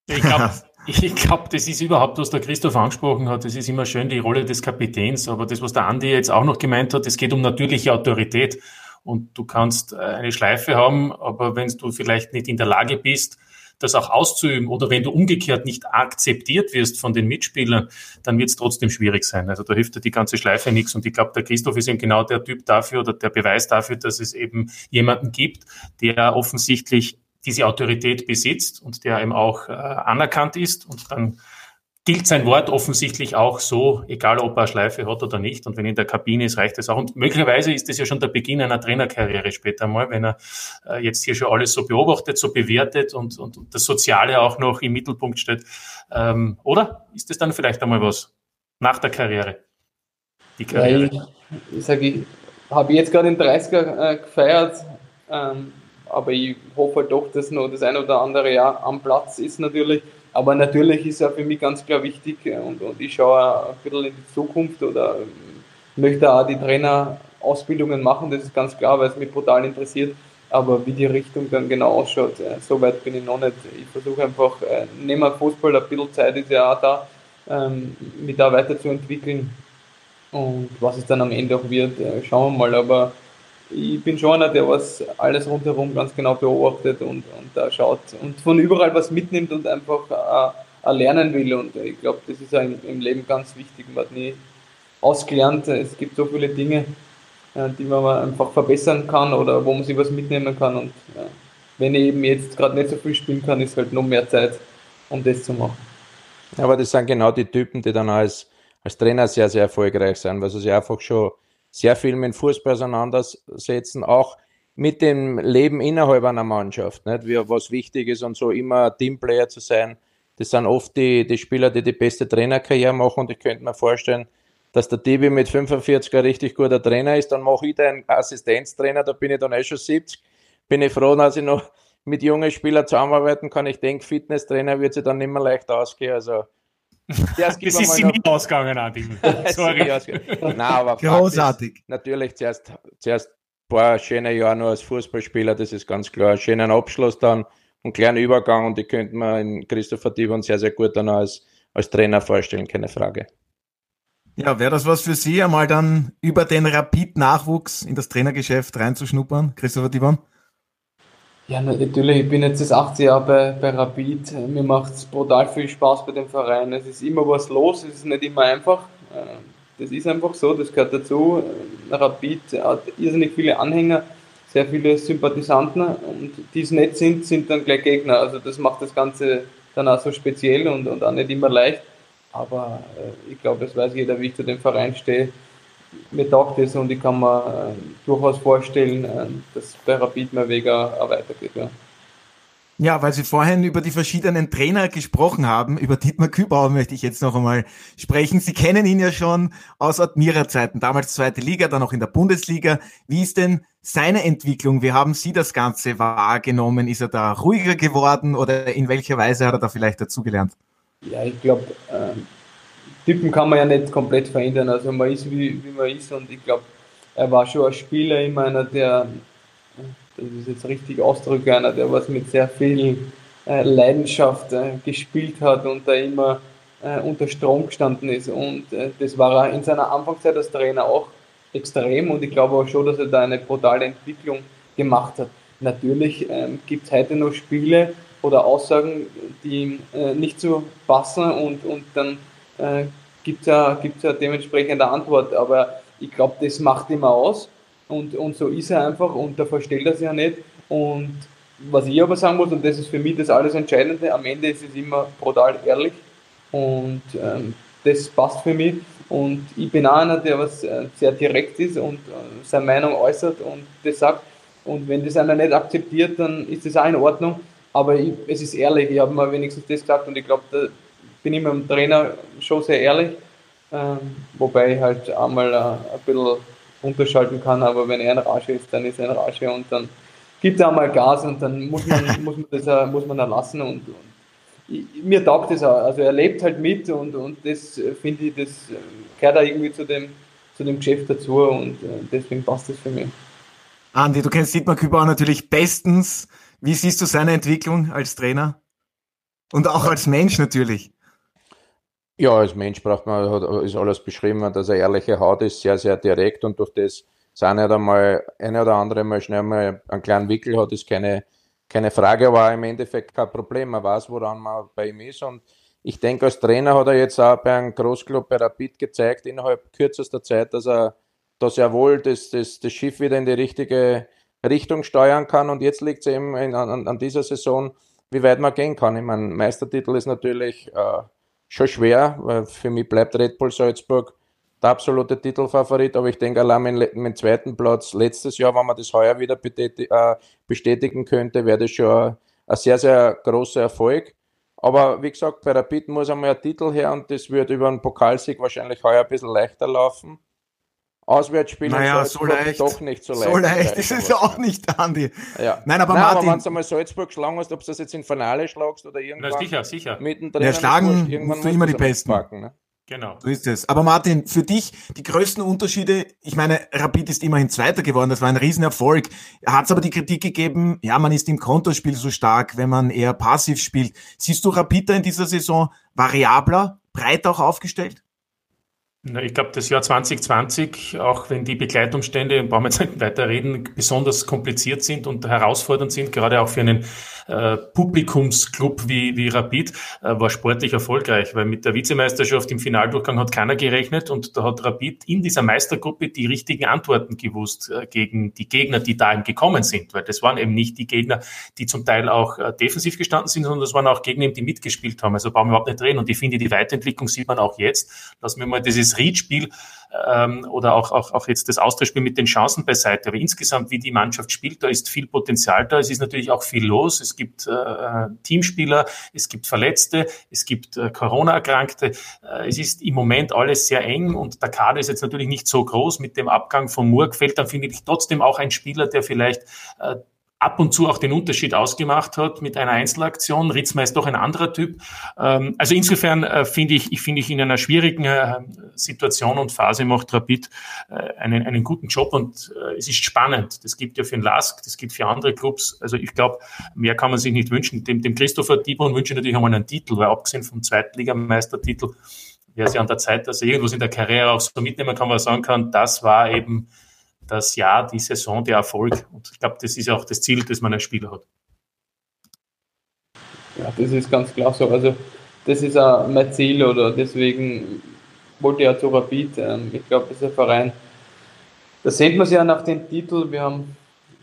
Ich glaube, [LAUGHS] ich glaub, das ist überhaupt, was der Christoph angesprochen hat. Das ist immer schön die Rolle des Kapitäns. Aber das, was der Andi jetzt auch noch gemeint hat, es geht um natürliche Autorität und du kannst äh, eine Schleife haben, aber wenn du vielleicht nicht in der Lage bist, das auch auszuüben oder wenn du umgekehrt nicht akzeptiert wirst von den Mitspielern, dann wird es trotzdem schwierig sein. Also da hilft dir die ganze Schleife nichts. Und ich glaube, der Christoph ist eben genau der Typ dafür oder der Beweis dafür, dass es eben jemanden gibt, der offensichtlich diese Autorität besitzt und der eben auch äh, anerkannt ist und dann gilt sein Wort offensichtlich auch so, egal ob er eine Schleife hat oder nicht. Und wenn er in der Kabine ist, reicht es auch. Und möglicherweise ist das ja schon der Beginn einer Trainerkarriere später mal, wenn er äh, jetzt hier schon alles so beobachtet, so bewertet und, und, und das Soziale auch noch im Mittelpunkt steht. Ähm, oder ist das dann vielleicht einmal was nach der Karriere? Die Karriere. Ja, ich, ich sage, ich habe jetzt gerade den 30er äh, gefeiert, ähm, aber ich hoffe halt doch, dass noch das ein oder andere Jahr am Platz ist natürlich. Aber natürlich ist er für mich ganz klar wichtig äh, und, und ich schaue ein bisschen in die Zukunft oder ähm, möchte auch die Trainerausbildungen machen, das ist ganz klar, weil es mich brutal interessiert. Aber wie die Richtung dann genau ausschaut, äh, so weit bin ich noch nicht. Ich versuche einfach, äh, neben dem Fußball, ein bisschen Zeit ist ja auch da, ähm, mich da weiterzuentwickeln. Und was es dann am Ende auch wird, schauen wir mal. Aber ich bin schon einer, der was alles rundherum ganz genau beobachtet und, und da schaut und von überall was mitnimmt und einfach äh, äh lernen will. Und ich glaube, das ist im, im, Leben ganz wichtig. Man hat nie ausgelernt. Es gibt so viele Dinge, äh, die man einfach verbessern kann oder wo man sich was mitnehmen kann. Und äh, wenn ich eben jetzt gerade nicht so viel spielen kann, ist halt noch mehr Zeit, um das zu machen. Aber das sind genau die Typen, die dann als, als Trainer sehr, sehr erfolgreich sind, weil sie sich einfach schon sehr viel mit Fußball auseinandersetzen, auch mit dem Leben innerhalb einer Mannschaft, nicht? Wie, was wichtig ist und so immer Teamplayer zu sein. Das sind oft die, die Spieler, die die beste Trainerkarriere machen und ich könnte mir vorstellen, dass der Tibi mit 45 ein richtig guter Trainer ist, dann mache ich den Assistenztrainer, da bin ich dann eh schon 70. Bin ich froh, dass ich noch mit jungen Spielern zusammenarbeiten kann. Ich denke, Fitnesstrainer wird sich dann nicht mehr leicht ausgehen. Also das [LAUGHS] ist sie nie ausgegangen, Adil. [LAUGHS] Sorry. Nein, aber Großartig. Natürlich zuerst, zuerst ein paar schöne Jahre nur als Fußballspieler, das ist ganz klar. Schönen Abschluss dann, einen kleinen Übergang und die könnte man in Christopher Dibon sehr, sehr gut dann als, als Trainer vorstellen, keine Frage. Ja, wäre das was für Sie, einmal dann über den Rapid-Nachwuchs in das Trainergeschäft reinzuschnuppern, Christopher Dibon? Ja, natürlich, ich bin jetzt das 18 Jahre bei, bei Rapid. Mir macht es brutal viel Spaß bei dem Verein. Es ist immer was los, es ist nicht immer einfach. Äh, das ist einfach so, das gehört dazu. Rapid hat irrsinnig viele Anhänger, sehr viele Sympathisanten und die es nicht sind, sind dann gleich Gegner. Also das macht das Ganze dann auch so speziell und, und auch nicht immer leicht. Aber äh, ich glaube, es weiß jeder, wie ich zu dem Verein stehe mir taugt es und ich kann mir äh, durchaus vorstellen, äh, dass bei Rapid mein Weg auch, weitergeht. Ja. Ja, weil Sie vorhin über die verschiedenen Trainer gesprochen haben, über Dietmar Kübauer möchte ich jetzt noch einmal sprechen. Sie kennen ihn ja schon aus Admira-Zeiten, damals zweite Liga, dann auch in der Bundesliga. Wie ist denn seine Entwicklung? Wie haben Sie das Ganze wahrgenommen? Ist er da ruhiger geworden oder in welcher Weise hat er da vielleicht dazugelernt? Ja, ich glaube, äh, Typen kann man ja nicht komplett verändern. Also man ist wie, wie man ist und ich glaube, er war schon ein Spieler immer einer, der, das ist jetzt richtig Ausdruck, einer, der was mit sehr viel äh, Leidenschaft äh, gespielt hat und da immer äh, unter Strom gestanden ist. Und das war er in seiner Anfangszeit als Trainer auch extrem und ich glaube auch schon, dass er da eine brutale Entwicklung gemacht hat. Natürlich ähm, gibt es heute noch Spiele oder Aussagen, die äh, nicht so passen und, und dann äh, gibt es ja, gibt's ja dementsprechend eine Antwort. Aber ich glaube, das macht immer aus und, und so ist er einfach und da verstellt er sich ja nicht. Und was ich aber sagen muss, und das ist für mich das alles Entscheidende, am Ende ist es immer brutal ehrlich und ähm, das passt für mich. Und ich bin auch einer, der was äh, sehr direkt ist und äh, seine Meinung äußert und das sagt. Und wenn das einer nicht akzeptiert, dann ist das auch in Ordnung. Aber ich, es ist ehrlich, ich habe mal wenigstens das gesagt und ich glaube, bin ich dem Trainer schon sehr ehrlich. Ähm, wobei ich halt einmal äh, ein bisschen unterschalten kann, aber wenn er ein Rage ist, dann ist er ein Rage und dann gibt er einmal Gas und dann muss man, [LAUGHS] muss man das uh, muss man erlassen und, und mir taugt das auch. Also er lebt halt mit und, und das äh, finde ich, das äh, gehört auch irgendwie zu dem, zu dem Geschäft dazu und deswegen passt das für mich. Andi, du kennst Dietmar Kübauer natürlich bestens. Wie siehst du seine Entwicklung als Trainer? Und auch als Mensch natürlich. Ja, als Mensch braucht man, ist alles beschrieben, dass er ehrliche Haut ist, sehr, sehr direkt und durch das sein nicht einmal eine oder andere mal schnell mal einen kleinen Wickel hat, ist keine, keine Frage, aber im Endeffekt kein Problem. Man weiß, woran man bei ihm ist und ich denke, als Trainer hat er jetzt auch bei einem Großclub bei Rapid gezeigt, innerhalb kürzester Zeit, dass er da sehr wohl das, das, das Schiff wieder in die richtige Richtung steuern kann. Und jetzt liegt es eben in, an, an, dieser Saison, wie weit man gehen kann. Ich meine, Meistertitel ist natürlich äh, schon schwer, weil für mich bleibt Red Bull Salzburg der absolute Titelfavorit, aber ich denke allein mit dem zweiten Platz letztes Jahr, wenn man das heuer wieder äh, bestätigen könnte, wäre das schon ein sehr, sehr großer Erfolg. Aber wie gesagt, bei Rapid muss einmal ein Titel her und das wird über einen Pokalsieg wahrscheinlich heuer ein bisschen leichter laufen. Auswärtsspiele naja, so leicht, doch nicht so leicht. So leicht ist es auch nicht, Andi. Ja. Nein, aber Nein, Martin. Aber wenn du einmal Salzburg geschlagen hast, ob du das jetzt im Finale schlagst oder irgendwann. Na, sicher, sicher. Mittendrin. Ja, schlagen musst du immer die Besten. Packen, ne? Genau. So ist es. Aber Martin, für dich die größten Unterschiede, ich meine, Rapid ist immerhin Zweiter geworden, das war ein Riesenerfolg. Hat es aber die Kritik gegeben, ja, man ist im Konterspiel so stark, wenn man eher passiv spielt. Siehst du Rapid da in dieser Saison variabler, breit auch aufgestellt? Ich glaube, das Jahr 2020, auch wenn die Begleitumstände, brauchen wir jetzt nicht weiter reden, besonders kompliziert sind und herausfordernd sind, gerade auch für einen äh, Publikumsclub wie, wie Rapid, äh, war sportlich erfolgreich, weil mit der Vizemeisterschaft im Finaldurchgang hat keiner gerechnet und da hat Rapid in dieser Meistergruppe die richtigen Antworten gewusst äh, gegen die Gegner, die da eben gekommen sind, weil das waren eben nicht die Gegner, die zum Teil auch äh, defensiv gestanden sind, sondern das waren auch Gegner, die mitgespielt haben. Also brauchen wir überhaupt nicht reden und ich finde, die Weiterentwicklung sieht man auch jetzt. Lassen wir mal dieses Reed-Spiel ähm, oder auch, auch, auch jetzt das Austauschspiel mit den Chancen beiseite. Aber insgesamt, wie die Mannschaft spielt, da ist viel Potenzial da. Es ist natürlich auch viel los. Es gibt äh, Teamspieler, es gibt Verletzte, es gibt äh, Corona-Erkrankte. Äh, es ist im Moment alles sehr eng und der Kader ist jetzt natürlich nicht so groß. Mit dem Abgang von Murg fällt dann, finde ich, trotzdem auch ein Spieler, der vielleicht äh, ab und zu auch den Unterschied ausgemacht hat mit einer Einzelaktion. Ritzmeier ist doch ein anderer Typ. Ähm, also insofern äh, finde ich, ich finde ich in einer schwierigen äh, Situation und Phase macht Rapid äh, einen, einen guten Job und es ist spannend. Das gibt ja für den Lask, das gibt für andere Clubs. Also ich glaube, mehr kann man sich nicht wünschen. Dem, dem Christopher Dibon wünsche ich natürlich einmal einen Titel, weil abgesehen vom Zweitligameistertitel wäre es ja an der Zeit, dass er irgendwas in der Karriere auch so mitnehmen kann, was er sagen kann, das war eben das Jahr, die Saison, der Erfolg. Und ich glaube, das ist auch das Ziel, das man als Spieler hat. Ja, das ist ganz klar so. Also, das ist auch mein Ziel oder deswegen wollte ich ja zu Rapid. Ähm, ich glaube, das ist ein Verein. Da sehen wir es ja nach dem Titel. Wir haben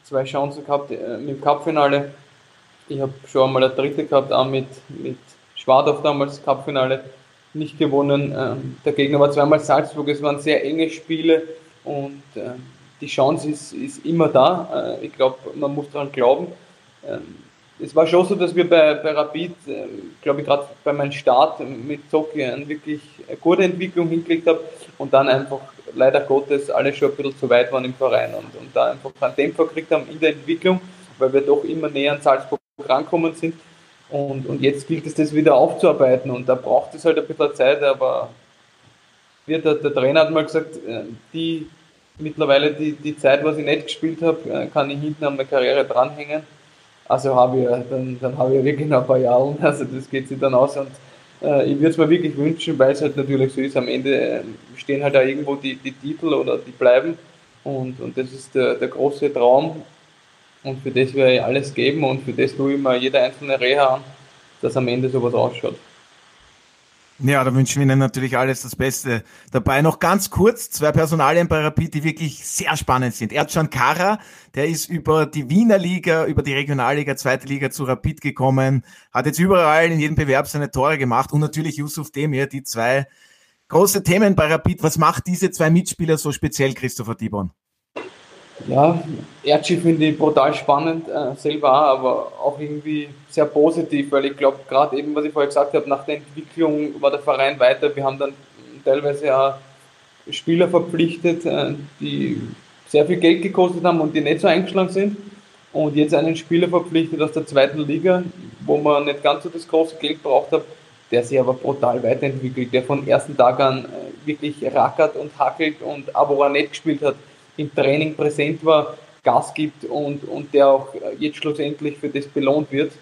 zwei Chancen gehabt äh, im Cupfinale. Ich habe schon einmal eine dritte gehabt, auch mit, mit Schwadorf damals Cupfinale nicht gewonnen. Ähm, der Gegner war zweimal Salzburg. Es waren sehr enge Spiele und ähm, die Chance ist, ist immer da. Äh, ich glaube, man muss daran glauben. Ähm, es war schon so, dass wir bei, bei Rapid, ähm, glaube ich, gerade bei meinem Start mit Zoki eine wirklich gute Entwicklung hingelegt habe und dann einfach leider Gottes alle schon ein bisschen zu weit waren im Verein und, und da einfach einen Dämpfer gekriegt haben in der Entwicklung, weil wir doch immer näher an Salzburg rankommen sind. Und, und jetzt gilt es, das wieder aufzuarbeiten und da braucht es halt ein bisschen Zeit, aber wie der, der Trainer hat mal gesagt, äh, die mittlerweile die, die Zeit, was ich nicht gespielt habe, äh, kann ich hinten an meine Karriere dranhängen. also habe ich, dann, dann habe ich wirklich noch ein paar Jahre, [LAUGHS] also das geht sich dann aus. Und äh, ich würde es mir wirklich wünschen, weil es halt natürlich so ist, am Ende äh, stehen halt da irgendwo die, die Titel oder die bleiben. Und, und das ist der, der große Traum. Und für das werde ich alles geben. Und für das tue ich mir jede einzelne Reha an, dass am Ende sowas ausschaut. Ja, da wünschen wir Ihnen natürlich alles das Beste. Dabei noch ganz kurz zwei Personalien bei Rapid, die wirklich sehr spannend sind. Erdschan Kara, der ist über die Wiener Liga, über die Regionalliga, zweite Liga zu Rapid gekommen, hat jetzt überall in jedem Bewerb seine Tore gemacht und natürlich Yusuf Demir, die zwei große Themen bei Rapid. Was macht diese zwei Mitspieler so speziell, Christopher Dibon? Ja, Erci finde ich brutal spannend, äh, selber auch, aber auch irgendwie sehr positiv, weil ich glaube, gerade eben, was ich vorher gesagt habe, nach der Entwicklung war der Verein weiter. Wir haben dann teilweise auch Spieler verpflichtet, äh, die sehr viel Geld gekostet haben und die nicht so eingeschlagen sind. Und jetzt einen Spieler verpflichtet aus der zweiten Liga, wo man nicht ganz so das große Geld braucht hat, der sich aber brutal weiterentwickelt, der von ersten Tag an äh, wirklich rackert und hackelt und aber er nicht gespielt hat, im Training präsent war, Gas gibt und, und der auch jetzt schlussendlich für das belohnt wird,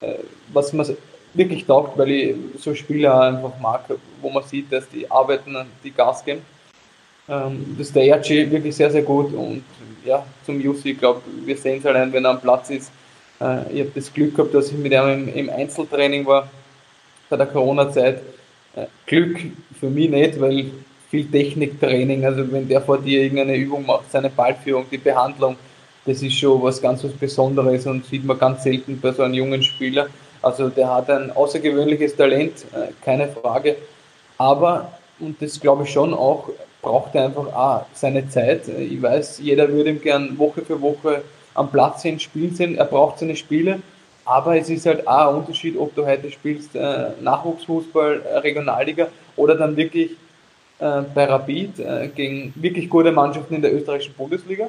äh, was man wirklich taugt, weil ich so Spieler einfach mag, wo man sieht, dass die arbeiten, die Gas geben. Ähm, das ist der RG wirklich sehr, sehr gut und ja, zum Jussi, ich glaube, wir sehen es allein, wenn er am Platz ist. Äh, ich habe das Glück gehabt, dass ich mit ihm im, im Einzeltraining war, bei der Corona-Zeit. Äh, Glück für mich nicht, weil viel Techniktraining. Also wenn der vor dir irgendeine Übung macht, seine Ballführung, die Behandlung, das ist schon was ganz was Besonderes und sieht man ganz selten bei so einem jungen Spieler. Also der hat ein außergewöhnliches Talent, äh, keine Frage. Aber, und das glaube ich schon auch, braucht er einfach auch seine Zeit. Ich weiß, jeder würde ihm gern Woche für Woche am Platz sehen, spielen sehen. Er braucht seine Spiele. Aber es ist halt auch ein Unterschied, ob du heute spielst äh, Nachwuchsfußball, äh, Regionalliga oder dann wirklich äh, bei Rapid äh, gegen wirklich gute Mannschaften in der österreichischen Bundesliga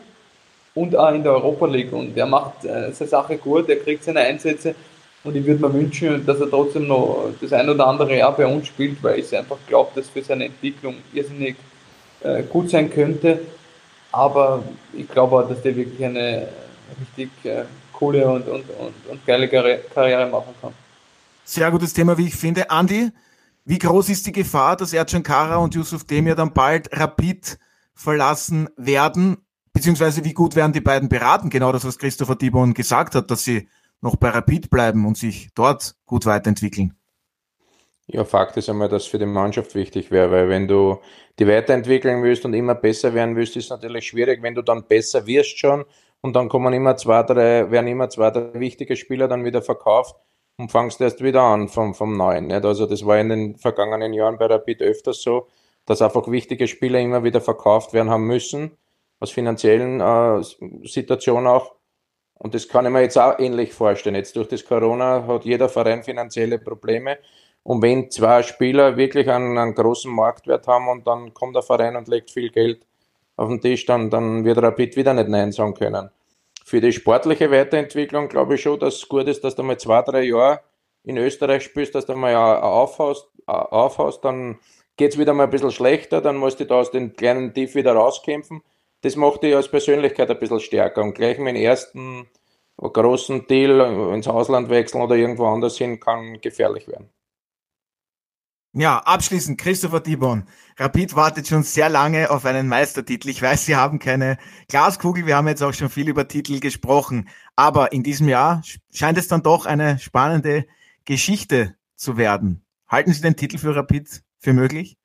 und auch in der Europa League. Und er macht äh, seine Sache gut, er kriegt seine Einsätze und ich würde mir wünschen, dass er trotzdem noch das ein oder andere Jahr bei uns spielt, weil ich einfach glaube, dass für seine Entwicklung irrsinnig äh, gut sein könnte. Aber ich glaube auch, dass der wirklich eine richtig äh, coole und, und, und, und geile Karriere machen kann. Sehr gutes Thema, wie ich finde. Andi, wie groß ist die Gefahr, dass Ercan Kara und Yusuf Demir dann bald Rapid verlassen werden? Beziehungsweise wie gut werden die beiden beraten? Genau das, was Christopher Dibon gesagt hat, dass sie noch bei Rapid bleiben und sich dort gut weiterentwickeln. Ja, Fakt ist einmal, dass für die Mannschaft wichtig wäre, weil wenn du die weiterentwickeln willst und immer besser werden willst, ist natürlich schwierig, wenn du dann besser wirst schon und dann kommen immer zwei, drei, werden immer zwei, drei wichtige Spieler dann wieder verkauft und fangst erst wieder an vom, vom Neuen. Nicht? Also das war in den vergangenen Jahren bei Rapid öfters so, dass einfach wichtige Spieler immer wieder verkauft werden haben müssen, aus finanziellen äh, Situationen auch. Und das kann ich mir jetzt auch ähnlich vorstellen. Jetzt durch das Corona hat jeder Verein finanzielle Probleme. Und wenn zwei Spieler wirklich einen, einen großen Marktwert haben und dann kommt der Verein und legt viel Geld auf den Tisch, dann, dann wird Rapid wieder nicht Nein sagen können für die sportliche Weiterentwicklung glaube ich schon, dass es gut ist, dass du mal zwei, drei Jahre in Österreich spielst, dass du mal aufhaust, aufhaust dann geht es wieder mal ein bisschen schlechter, dann musst du da aus dem kleinen Tief wieder rauskämpfen. Das macht dich als Persönlichkeit ein bisschen stärker und gleich mit dem ersten großen Deal ins Ausland wechseln oder irgendwo anders hin kann gefährlich werden. Ja, abschließend, Christopher Dibon. Rapid wartet schon sehr lange auf einen Meistertitel. Ich weiß, Sie haben keine Glaskugel. Wir haben jetzt auch schon viel über Titel gesprochen. Aber in diesem Jahr scheint es dann doch eine spannende Geschichte zu werden. Halten Sie den Titel für Rapid für möglich?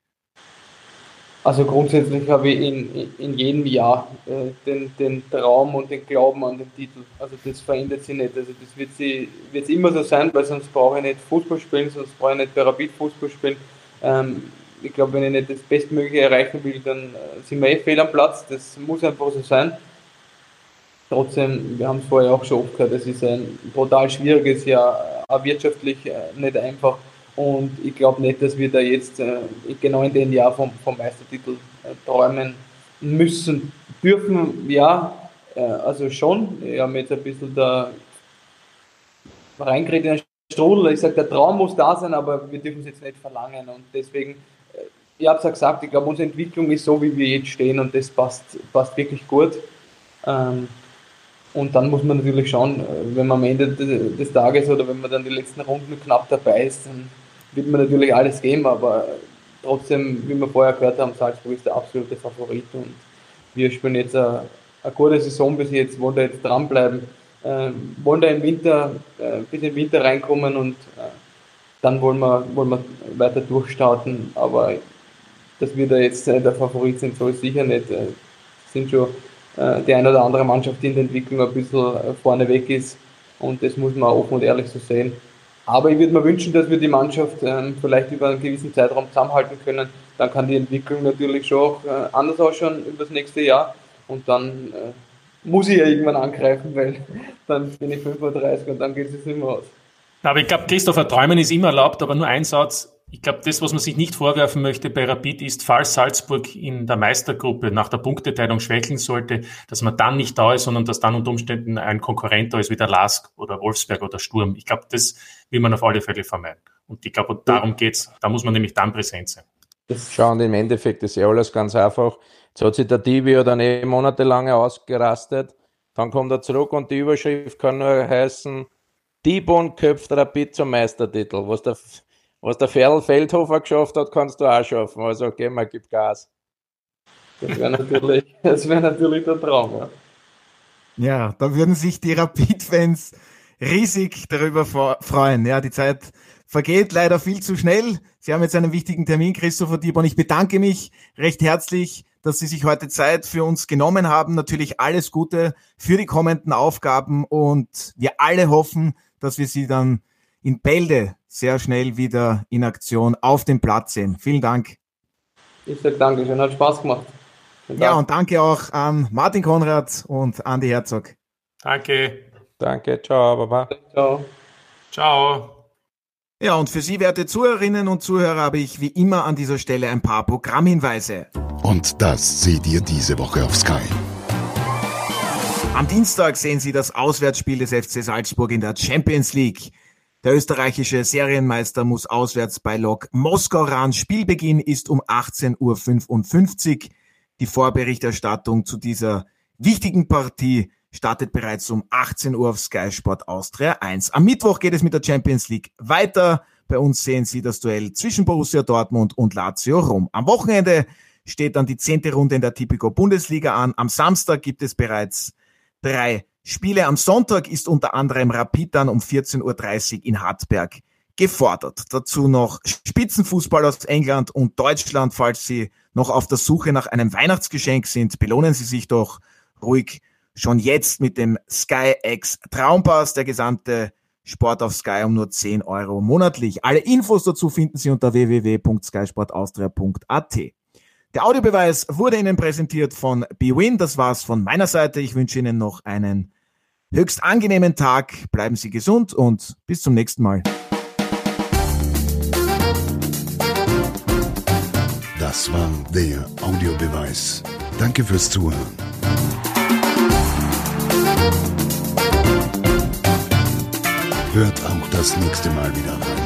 Also grundsätzlich habe ich in, in jedem Jahr äh, den, den Traum und den Glauben an den Titel. Also das verändert sich nicht. Also das wird, sie, wird immer so sein, weil sonst brauche ich nicht Fußball spielen, sonst brauche ich nicht Therapie Fußball spielen. Ähm, ich glaube, wenn ich nicht das Bestmögliche erreichen will, dann äh, sind wir eh fehl am Platz. Das muss einfach so sein. Trotzdem, wir haben es vorher auch schon oft gehört, es ist ein brutal schwieriges Jahr, auch wirtschaftlich äh, nicht einfach. Und ich glaube nicht, dass wir da jetzt äh, genau in dem Jahr vom, vom Meistertitel äh, träumen müssen. Dürfen, ja, äh, also schon. Wir haben jetzt ein bisschen da reingeredet in den Strudel. Ich sage, der Traum muss da sein, aber wir dürfen es jetzt nicht verlangen. Und deswegen, äh, ich habe es ja gesagt, ich glaube, unsere Entwicklung ist so, wie wir jetzt stehen und das passt, passt wirklich gut. Ähm, Und dann muss man natürlich schauen, wenn man am Ende des Tages oder wenn man dann die letzten Runden knapp dabei ist, dann wird man natürlich alles geben, aber trotzdem, wie wir vorher gehört haben, Salzburg ist der absolute Favorit und wir spielen jetzt eine, eine gute Saison bis jetzt, wollen da jetzt dranbleiben, äh, wollen da im Winter, äh, bis den Winter reinkommen und äh, dann wollen wir, wollen wir weiter durchstarten, aber dass wir da jetzt äh, der Favorit sind, so ist sicher nicht. Äh, sind schon äh, die eine oder andere Mannschaft, die in der Entwicklung ein bisschen vorne weg ist und das muss man offen und ehrlich so sehen. Aber ich würde mir wünschen, dass wir die Mannschaft ähm, vielleicht über einen gewissen Zeitraum zusammenhalten können. Dann kann die Entwicklung natürlich schon auch äh, anders ausschauen über das nächste Jahr. Und dann äh, muss ich ja irgendwann angreifen, weil [LAUGHS] dann bin ich 35 und dann geht es nicht mehr aus. Aber ich glaube, Christopher, Träumen ist immer erlaubt, aber nur ein Satz. Ich glaube, das, was man sich nicht vorwerfen möchte bei Rapid, ist, falls Salzburg in der Meistergruppe nach der Punkteteilung schwächeln sollte, dass man dann nicht da ist, sondern dass dann unter Umständen ein Konkurrent da ist, wie der Lask oder Wolfsberg oder Sturm. Ich glaube, das will man auf alle Fälle vermeiden. Und ich glaube, darum geht's. Da muss man nämlich dann präsent sein. Schauen, im Endeffekt ist ja alles ganz einfach. Jetzt hat sich der Divi dann eh monatelang ausgerastet. Dann kommt er zurück und die Überschrift kann nur heißen, Dibon köpft Rapid zum Meistertitel. Was der was der Ferl Feldhofer geschafft hat, kannst du auch schaffen. Also geh mal, gib Gas. Das wäre natürlich, [LAUGHS] wär natürlich der Traum, ja. Ja, da würden sich die Rapid-Fans riesig darüber freuen. Ja, die Zeit vergeht leider viel zu schnell. Sie haben jetzt einen wichtigen Termin, Christopher Dieborn. Ich bedanke mich recht herzlich, dass Sie sich heute Zeit für uns genommen haben. Natürlich alles Gute für die kommenden Aufgaben und wir alle hoffen, dass wir Sie dann in Bälde sehr schnell wieder in Aktion auf dem Platz sehen. Vielen Dank. Ich sage Dankeschön, hat Spaß gemacht. Ja, und danke auch an Martin Konrad und Andi Herzog. Danke. Danke, ciao, Baba. Ciao. Ciao. Ja, und für Sie, werte Zuhörerinnen und Zuhörer, habe ich wie immer an dieser Stelle ein paar Programmhinweise. Und das seht ihr diese Woche auf Sky. Am Dienstag sehen Sie das Auswärtsspiel des FC Salzburg in der Champions League. Der österreichische Serienmeister muss auswärts bei Lok Moskau ran. Spielbeginn ist um 18.55 Uhr. Die Vorberichterstattung zu dieser wichtigen Partie startet bereits um 18 Uhr auf Sky Sport Austria 1. Am Mittwoch geht es mit der Champions League weiter. Bei uns sehen Sie das Duell zwischen Borussia Dortmund und Lazio Rom. Am Wochenende steht dann die zehnte Runde in der Tipico Bundesliga an. Am Samstag gibt es bereits drei Spiele am Sonntag ist unter anderem Rapid dann um 14.30 Uhr in Hartberg gefordert. Dazu noch Spitzenfußball aus England und Deutschland. Falls Sie noch auf der Suche nach einem Weihnachtsgeschenk sind, belohnen Sie sich doch ruhig schon jetzt mit dem Sky X Traumpass. Der gesamte Sport auf Sky um nur 10 Euro monatlich. Alle Infos dazu finden Sie unter www.skysportaustria.at. Der Audiobeweis wurde Ihnen präsentiert von BWin. Das war's von meiner Seite. Ich wünsche Ihnen noch einen höchst angenehmen Tag. Bleiben Sie gesund und bis zum nächsten Mal. Das war der Audiobeweis. Danke fürs Zuhören. Hört auch das nächste Mal wieder rein.